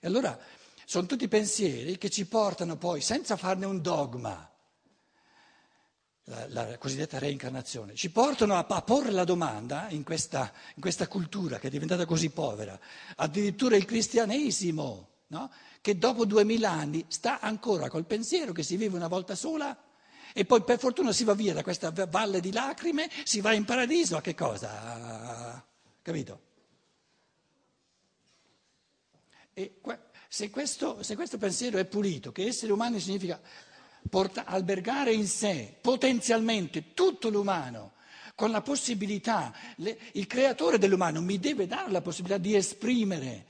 E allora sono tutti pensieri che ci portano poi, senza farne un dogma, la, la cosiddetta reincarnazione, ci portano a, a porre la domanda in questa, in questa, cultura che è diventata così povera, addirittura il cristianesimo, no? che dopo duemila anni sta ancora col pensiero che si vive una volta sola e poi per fortuna si va via da questa valle di lacrime, si va in paradiso, a che cosa? Capito? E se questo, se questo pensiero è pulito, che essere umani significa porta, albergare in sé potenzialmente tutto l'umano, con la possibilità, le, il creatore dell'umano mi deve dare la possibilità di esprimere,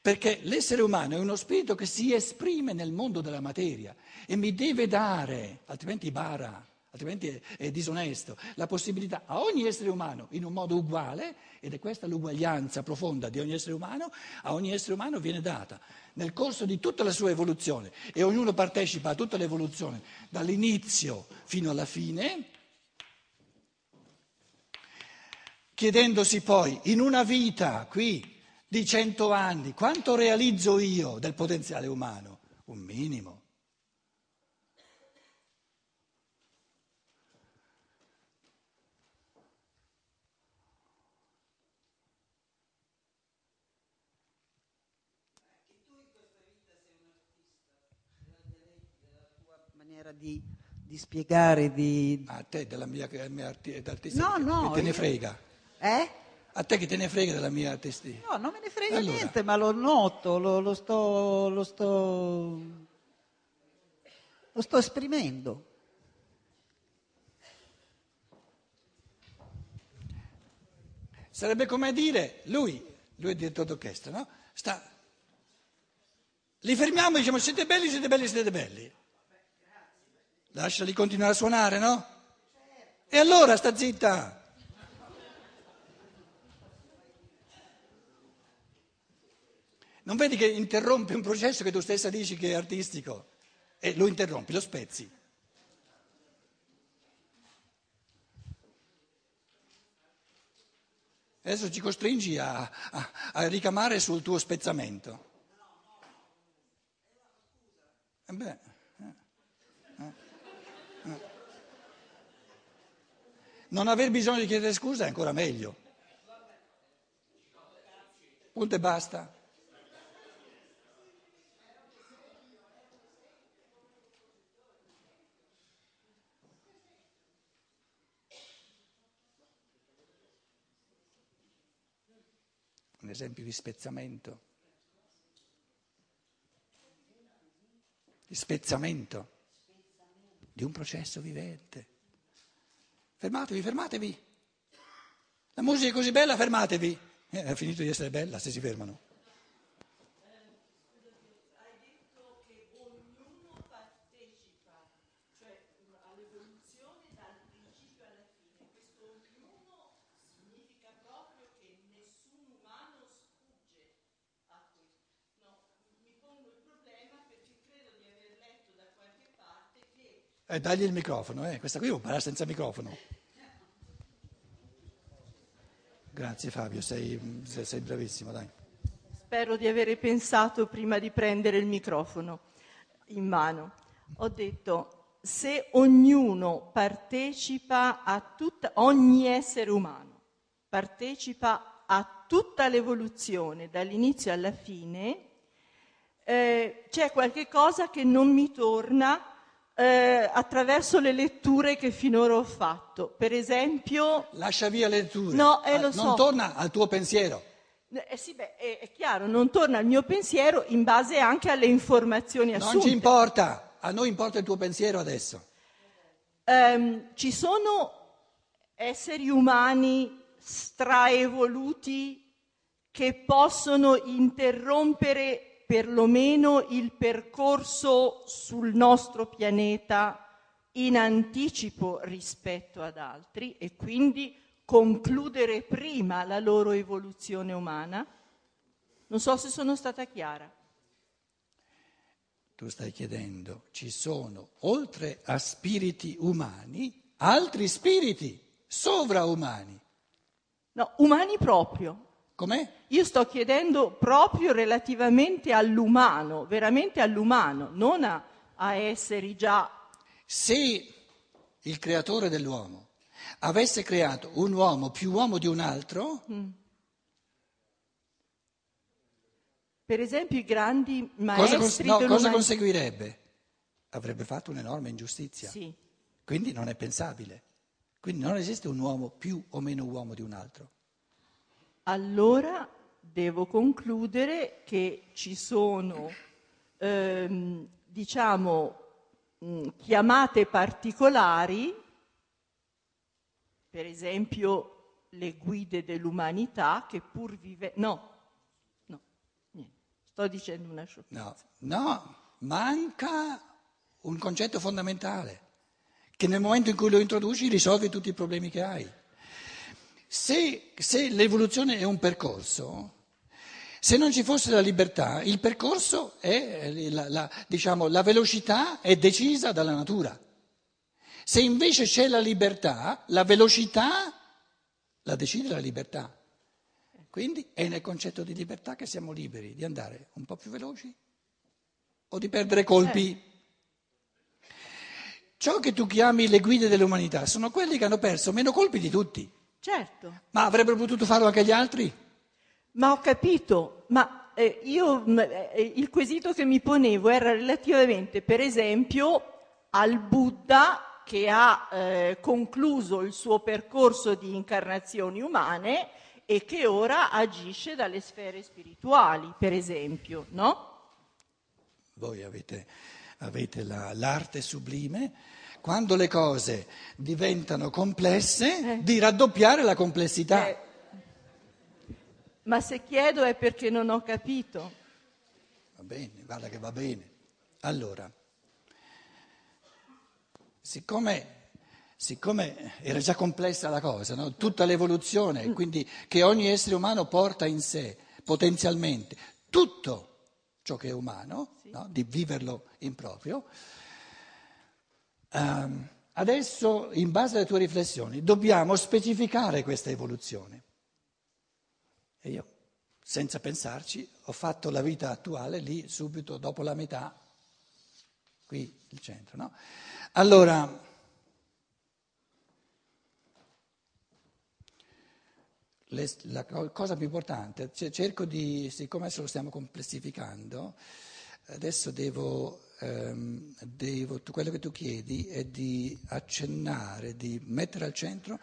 perché l'essere umano è uno spirito che si esprime nel mondo della materia e mi deve dare, altrimenti bara altrimenti è, è, disonesto, la possibilità a ogni essere umano in un modo uguale, ed è questa l'uguaglianza profonda di ogni essere umano, a ogni essere umano viene data nel corso di tutta la sua evoluzione e ognuno partecipa a tutta l'evoluzione dall'inizio fino alla fine, chiedendosi poi in una vita qui di cento anni quanto realizzo io del potenziale umano? Un minimo. Di, di spiegare, di... A te della mia, mia artista no, no, che te ne frega? Eh? A te che te ne frega della mia artistica? No, non me ne frega allora. niente, ma lo noto, lo, lo, sto, lo, sto, lo sto esprimendo. Sarebbe come dire, lui, lui è direttore d'orchestra, no? Sta, li fermiamo e diciamo siete belli, siete belli, siete belli. Lasciali continuare a suonare, no? E allora sta zitta. Non vedi che interrompe un processo che tu stessa dici che è artistico e lo interrompi, lo spezzi. Adesso ci costringi a, a, a ricamare sul tuo spezzamento. E eh beh. Non aver bisogno di chiedere scusa è ancora meglio. Punto e basta. Un esempio di spezzamento. Di spezzamento di un processo vivente. Fermatevi, fermatevi. La musica è così bella, fermatevi. Eh, è finito di essere bella se si fermano. Eh, dagli il microfono, eh. questa qui può parlare senza microfono. Grazie Fabio, sei, sei bravissimo, dai. Spero di avere pensato prima di prendere il microfono in mano. Ho detto, se ognuno partecipa a tutta, ogni essere umano partecipa a tutta l'evoluzione dall'inizio alla fine, eh, c'è qualche cosa che non mi torna eh, attraverso le letture che finora ho fatto. Per esempio... Lascia via le letture. No, eh, lo ah, non torna al tuo pensiero. Eh sì, beh, è, è, chiaro, non torna al mio pensiero in base anche alle informazioni assunte. Non ci importa, a noi importa il tuo pensiero adesso. Um, ci sono esseri umani straevoluti che possono interrompere perlomeno il percorso sul nostro pianeta in anticipo rispetto ad altri e quindi concludere prima la loro evoluzione umana? Non so se sono stata chiara. Tu stai chiedendo, ci sono, oltre a spiriti umani, altri spiriti sovraumani. No, umani proprio. Com'è? Io sto chiedendo proprio relativamente all'umano, veramente all'umano, non a, a esseri già... Se il creatore dell'uomo avesse creato un uomo più uomo di un altro, Per esempio i grandi cosa, maestri cons- no, cosa conseguirebbe? Avrebbe fatto un'enorme ingiustizia. Sì. Quindi non è pensabile. Quindi non esiste un uomo più o meno uomo di un altro. Allora devo concludere che ci sono, ehm, diciamo, mh, chiamate particolari, per esempio le guide dell'umanità, che pur vive... No, no, niente, sto dicendo una sciocchezza. No, no, manca un concetto fondamentale, che nel momento in cui lo introduci risolvi tutti i problemi che hai. Se, se l'evoluzione è un percorso, se non ci fosse la libertà, il percorso è, la, la, diciamo, la velocità è decisa dalla natura. Se invece c'è la libertà, la velocità la decide la libertà. Quindi è nel concetto di libertà che siamo liberi di andare un po' più veloci o di perdere colpi. Ciò che tu chiami le guide dell'umanità sono quelli che hanno perso meno colpi di tutti. Certo. Ma avrebbero potuto farlo anche gli altri? Ma ho capito, ma eh, io eh, il quesito che mi ponevo era relativamente, per esempio, al Buddha che ha eh, concluso il suo percorso di incarnazioni umane e che ora agisce dalle sfere spirituali, per esempio, no? Voi avete, avete la- l'arte sublime, quando le cose diventano complesse, di raddoppiare la complessità. Eh, ma se chiedo è perché non ho capito. Va bene, guarda che va bene. Allora, siccome, siccome era già complessa la cosa, no? tutta l'evoluzione, quindi che ogni essere umano porta in sé potenzialmente tutto ciò che è umano, no? di viverlo in proprio, ehm, adesso, in base alle tue riflessioni, dobbiamo specificare questa evoluzione. E io, senza pensarci, ho fatto la vita attuale lì subito dopo la metà, qui il centro. No? Allora, le- la co- cosa più importante, cerco di, siccome adesso lo stiamo complessificando, adesso devo, ehm, devo- quello che tu chiedi è di accennare, di mettere al centro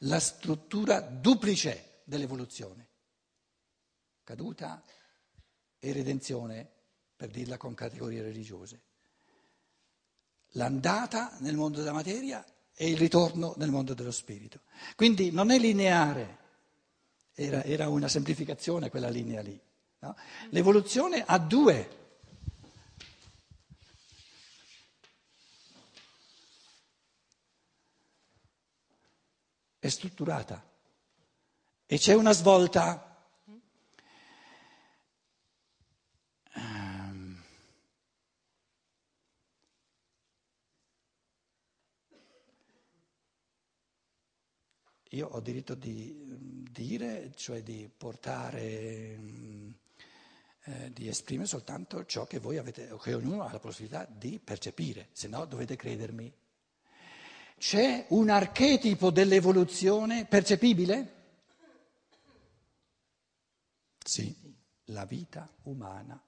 la struttura duplice dell'evoluzione caduta e redenzione, per dirla con categorie religiose. L'andata nel mondo della materia e il ritorno nel mondo dello spirito. Quindi non è lineare, era, era una semplificazione quella linea lì. no? L'evoluzione ha due. È strutturata e c'è una svolta. Ehm, Io ho diritto di mm, dire, cioè di portare, mm, eh, di esprimere soltanto ciò che voi avete, che ognuno ha la possibilità di percepire, se no dovete credermi. C'è un archetipo dell'evoluzione percepibile? Sì, la vita umana.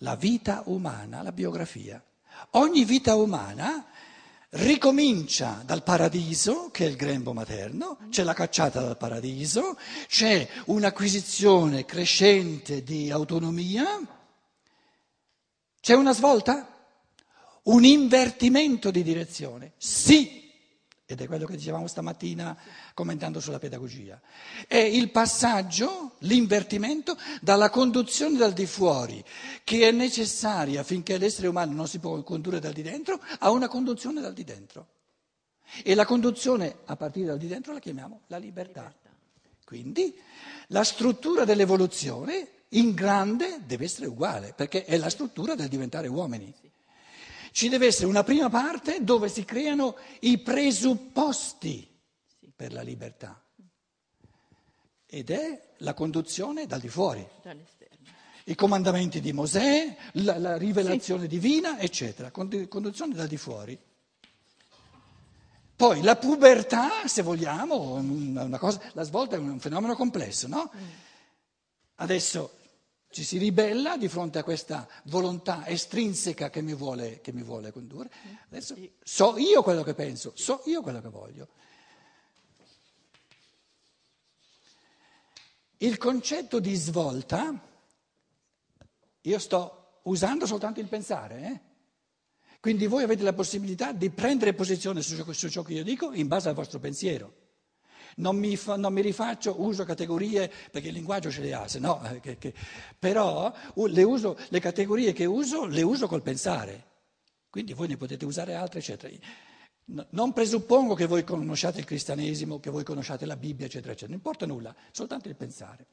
La vita umana, la biografia. Ogni vita umana ricomincia dal paradiso, che è il grembo materno, c'è la cacciata dal paradiso, c'è un'acquisizione crescente di autonomia, c'è una svolta, un invertimento di direzione. Sì, ed è quello che dicevamo stamattina commentando sulla pedagogia. È il passaggio, l'invertimento dalla conduzione dal di fuori, che è necessaria finché l'essere umano non si può condurre dal di dentro, a una conduzione dal di dentro. E la conduzione a partire dal di dentro la chiamiamo la libertà. Quindi la struttura dell'evoluzione in grande deve essere uguale, perché è la struttura del diventare uomini. Ci deve essere una prima parte dove si creano i presupposti per la libertà. ed è la conduzione dal di fuori. I comandamenti di Mosè, la, la rivelazione sì. divina, eccetera, conduzione dal di fuori. Poi la pubertà, se vogliamo, una cosa, la svolta è un fenomeno complesso, no? Mm. Adesso ci si ribella di fronte a questa volontà estrinseca che mi vuole, che mi vuole condurre. Adesso so io quello che penso, so io quello che voglio. Il concetto di svolta, io sto usando soltanto il pensare, eh? quindi voi avete la possibilità di prendere posizione su, su ciò che io dico in base al vostro pensiero. Non mi, fa, non mi, rifaccio, uso categorie perché il linguaggio ce le ha, se no, eh, che, che, però le, uso, le categorie che uso le uso col pensare, quindi voi ne potete usare altre, eccetera. Non presuppongo che voi conosciate il cristianesimo, che voi conosciate la Bibbia, eccetera, eccetera, non importa nulla, soltanto il pensare.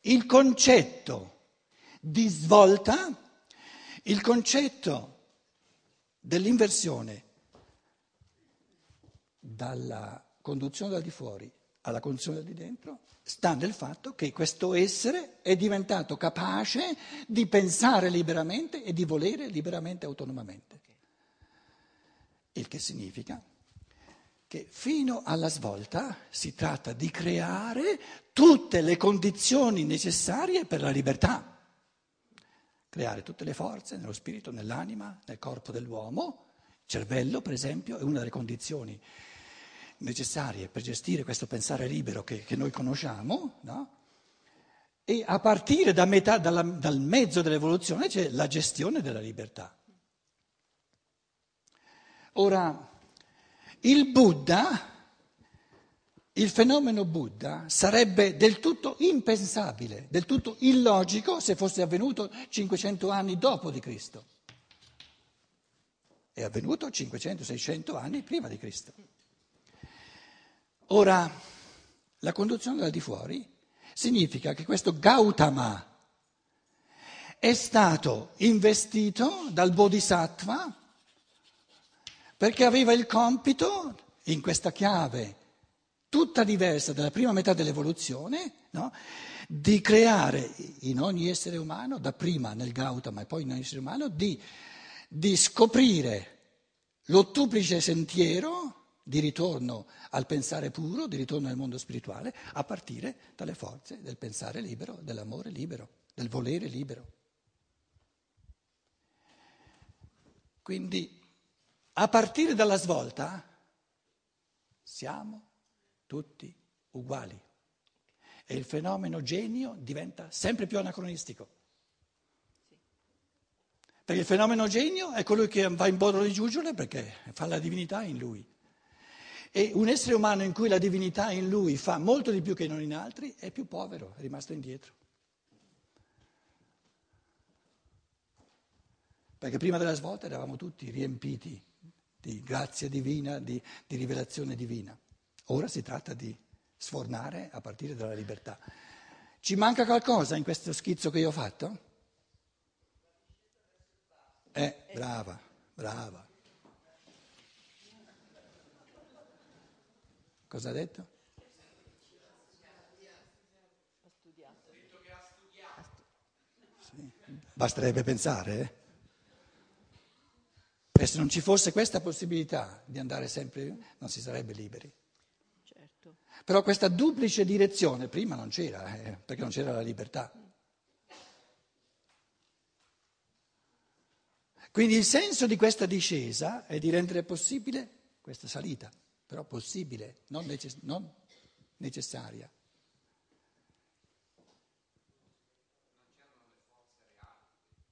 Il concetto di svolta, il concetto dell'inversione dalla conduzione da di fuori alla conduzione da di dentro sta nel fatto che questo essere è diventato capace di pensare liberamente e di volere liberamente e autonomamente. Il che significa che fino alla svolta si tratta di creare tutte le condizioni necessarie per la libertà creare tutte le forze nello spirito, nell'anima, nel corpo dell'uomo. Il cervello, per esempio, è una delle condizioni necessarie per gestire questo pensare libero che, che noi conosciamo, no? E a partire da metà, dalla, dal mezzo dell'evoluzione c'è la gestione della libertà. Ora, il Buddha il fenomeno Buddha sarebbe del tutto impensabile, del tutto illogico se fosse avvenuto 500 anni dopo di Cristo. È avvenuto 500-600 anni prima di Cristo. Ora, la conduzione dal di fuori significa che questo Gautama è stato investito dal Bodhisattva perché aveva il compito, in questa chiave tutta diversa dalla prima metà dell'evoluzione, no? di creare in ogni essere umano, dapprima nel Gautama e poi in ogni essere umano, di, di scoprire l'ottuplice sentiero di ritorno al pensare puro, di ritorno al mondo spirituale, a partire dalle forze del pensare libero, dell'amore libero, del volere libero. Quindi, a partire dalla svolta, siamo tutti uguali. E il fenomeno genio diventa sempre più anacronistico. Perché il fenomeno genio è colui che va in bodro di giuggiole perché fa la divinità in lui. E un essere umano in cui la divinità in lui fa molto di più che non in altri è più povero, è rimasto indietro. Perché prima della svolta eravamo tutti riempiti di grazia divina, di, di rivelazione divina. Ora si tratta di sfornare a partire dalla libertà. Ci manca qualcosa in questo schizzo che io ho fatto? Eh, brava, brava. Cosa ha detto? Sì. Basterebbe pensare, eh? E se non ci fosse questa possibilità di andare sempre, non si sarebbe liberi. Però questa duplice direzione prima non c'era, eh, perché non c'era la libertà. Quindi il senso di questa discesa è di rendere possibile questa salita, però possibile, non, necess- non necessaria.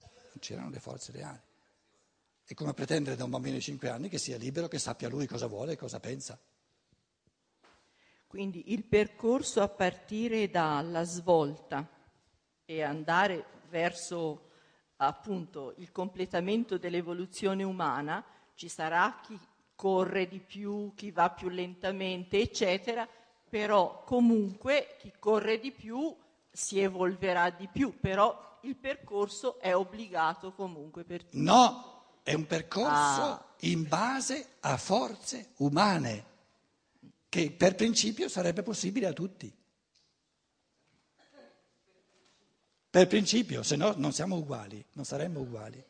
Non c'erano le forze reali. È come pretendere da un bambino di 5 anni che sia libero, che sappia lui cosa vuole e cosa pensa. Quindi il percorso a partire dalla svolta e andare verso appunto il completamento dell'evoluzione umana, ci sarà chi corre di più, chi va più lentamente, eccetera, però comunque chi corre di più si evolverà di più, però il percorso è obbligato comunque per tutti. No, è un percorso Ah. in base a forze umane, che per principio sarebbe possibile a tutti. Per principio, se no non siamo uguali, non saremmo uguali.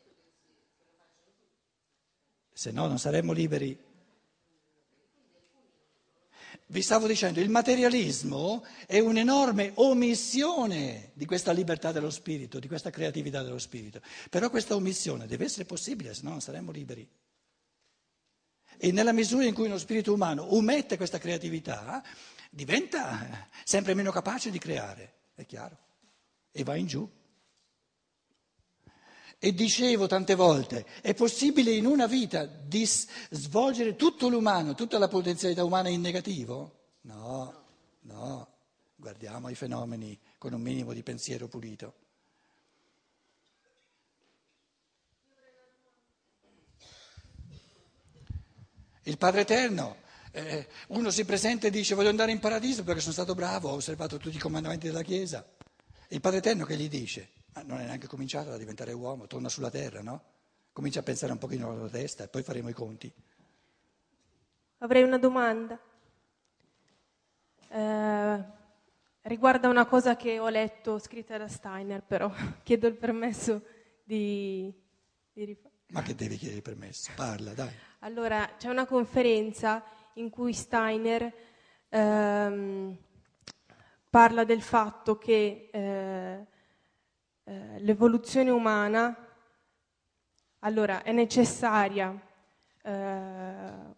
Se no non saremmo liberi. Vi stavo dicendo, il materialismo è un'enorme omissione di questa libertà dello spirito, di questa creatività dello spirito. Però questa omissione deve essere possibile, se no non saremmo liberi. E nella misura in cui uno spirito umano omette questa creatività, diventa sempre meno capace di creare, è chiaro, e va in giù. E dicevo tante volte, è possibile in una vita di s- svolgere tutto l'umano, tutta la potenzialità umana in negativo? No, no, guardiamo i fenomeni con un minimo di pensiero pulito. Il Padre Eterno, eh, uno si presenta e dice voglio andare in paradiso perché sono stato bravo, ho osservato tutti i comandamenti della Chiesa. Il Padre Eterno che gli dice? Ma non è neanche cominciato a diventare uomo, torna sulla terra, no? Comincia a pensare un pochino alla tua testa e poi faremo i conti. Avrei una domanda. Eh, riguarda una cosa che ho letto scritta da Steiner, però chiedo il permesso di, di rifare. Ma che devi chiedere permesso? Parla, dai. Allora, c'è una conferenza in cui Steiner ehm, parla del fatto che eh, eh, l'evoluzione umana, allora, è necessaria eh,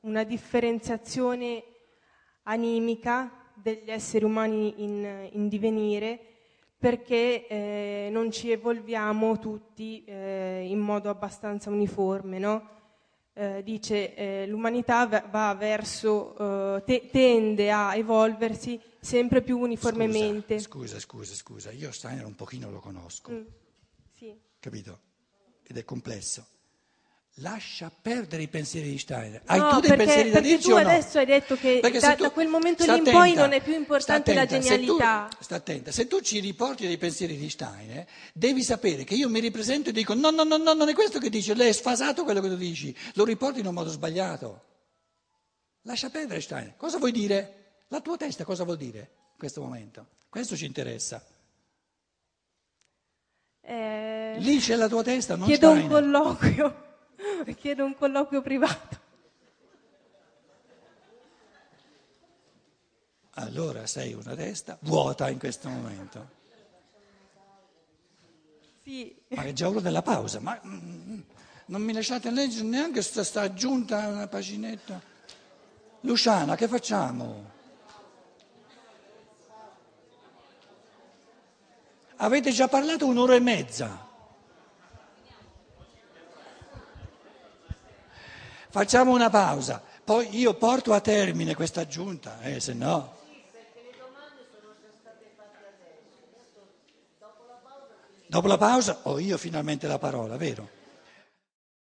una differenziazione animica degli esseri umani in, in divenire perché eh, non ci evolviamo tutti eh, in modo abbastanza uniforme, no? Eh, dice eh, l'umanità verso, eh, te- tende a evolversi sempre più uniformemente. Scusa, scusa, scusa, scusa. Io Steiner un pochino lo conosco, Mm, sì. capito? Ed è complesso. Lascia perdere i pensieri di Steiner. Hai No, tu dei perché- pensieri da perché dirci tu o no? adesso hai detto che da- tu- da quel momento lì in poi attenta, non è più importante la attenta, tu- genialità. sta attenta, se tu ci riporti dei pensieri di Steiner, devi sapere che io mi ripresento e dico no, no, no, no, non è questo che dici, lei è sfasato quello che tu dici, lo riporti in un modo sbagliato. Lascia perdere Steiner. Cosa vuoi dire? La tua testa cosa vuol dire in questo momento? Questo ci interessa. Eh, Lì c'è la tua testa, non chiedo un Steiner. colloquio, chiedo un colloquio privato. Allora sei una testa vuota in questo momento. Sì. Ma è già ora della pausa, ma mm, non mi lasciate leggere neanche sta, sta aggiunta una paginetta. Luciana, che facciamo? Avete già parlato un'ora e mezza. Facciamo una pausa, poi io porto a termine questa aggiunta, eh, se no. Dopo la pausa ho io finalmente la parola, vero?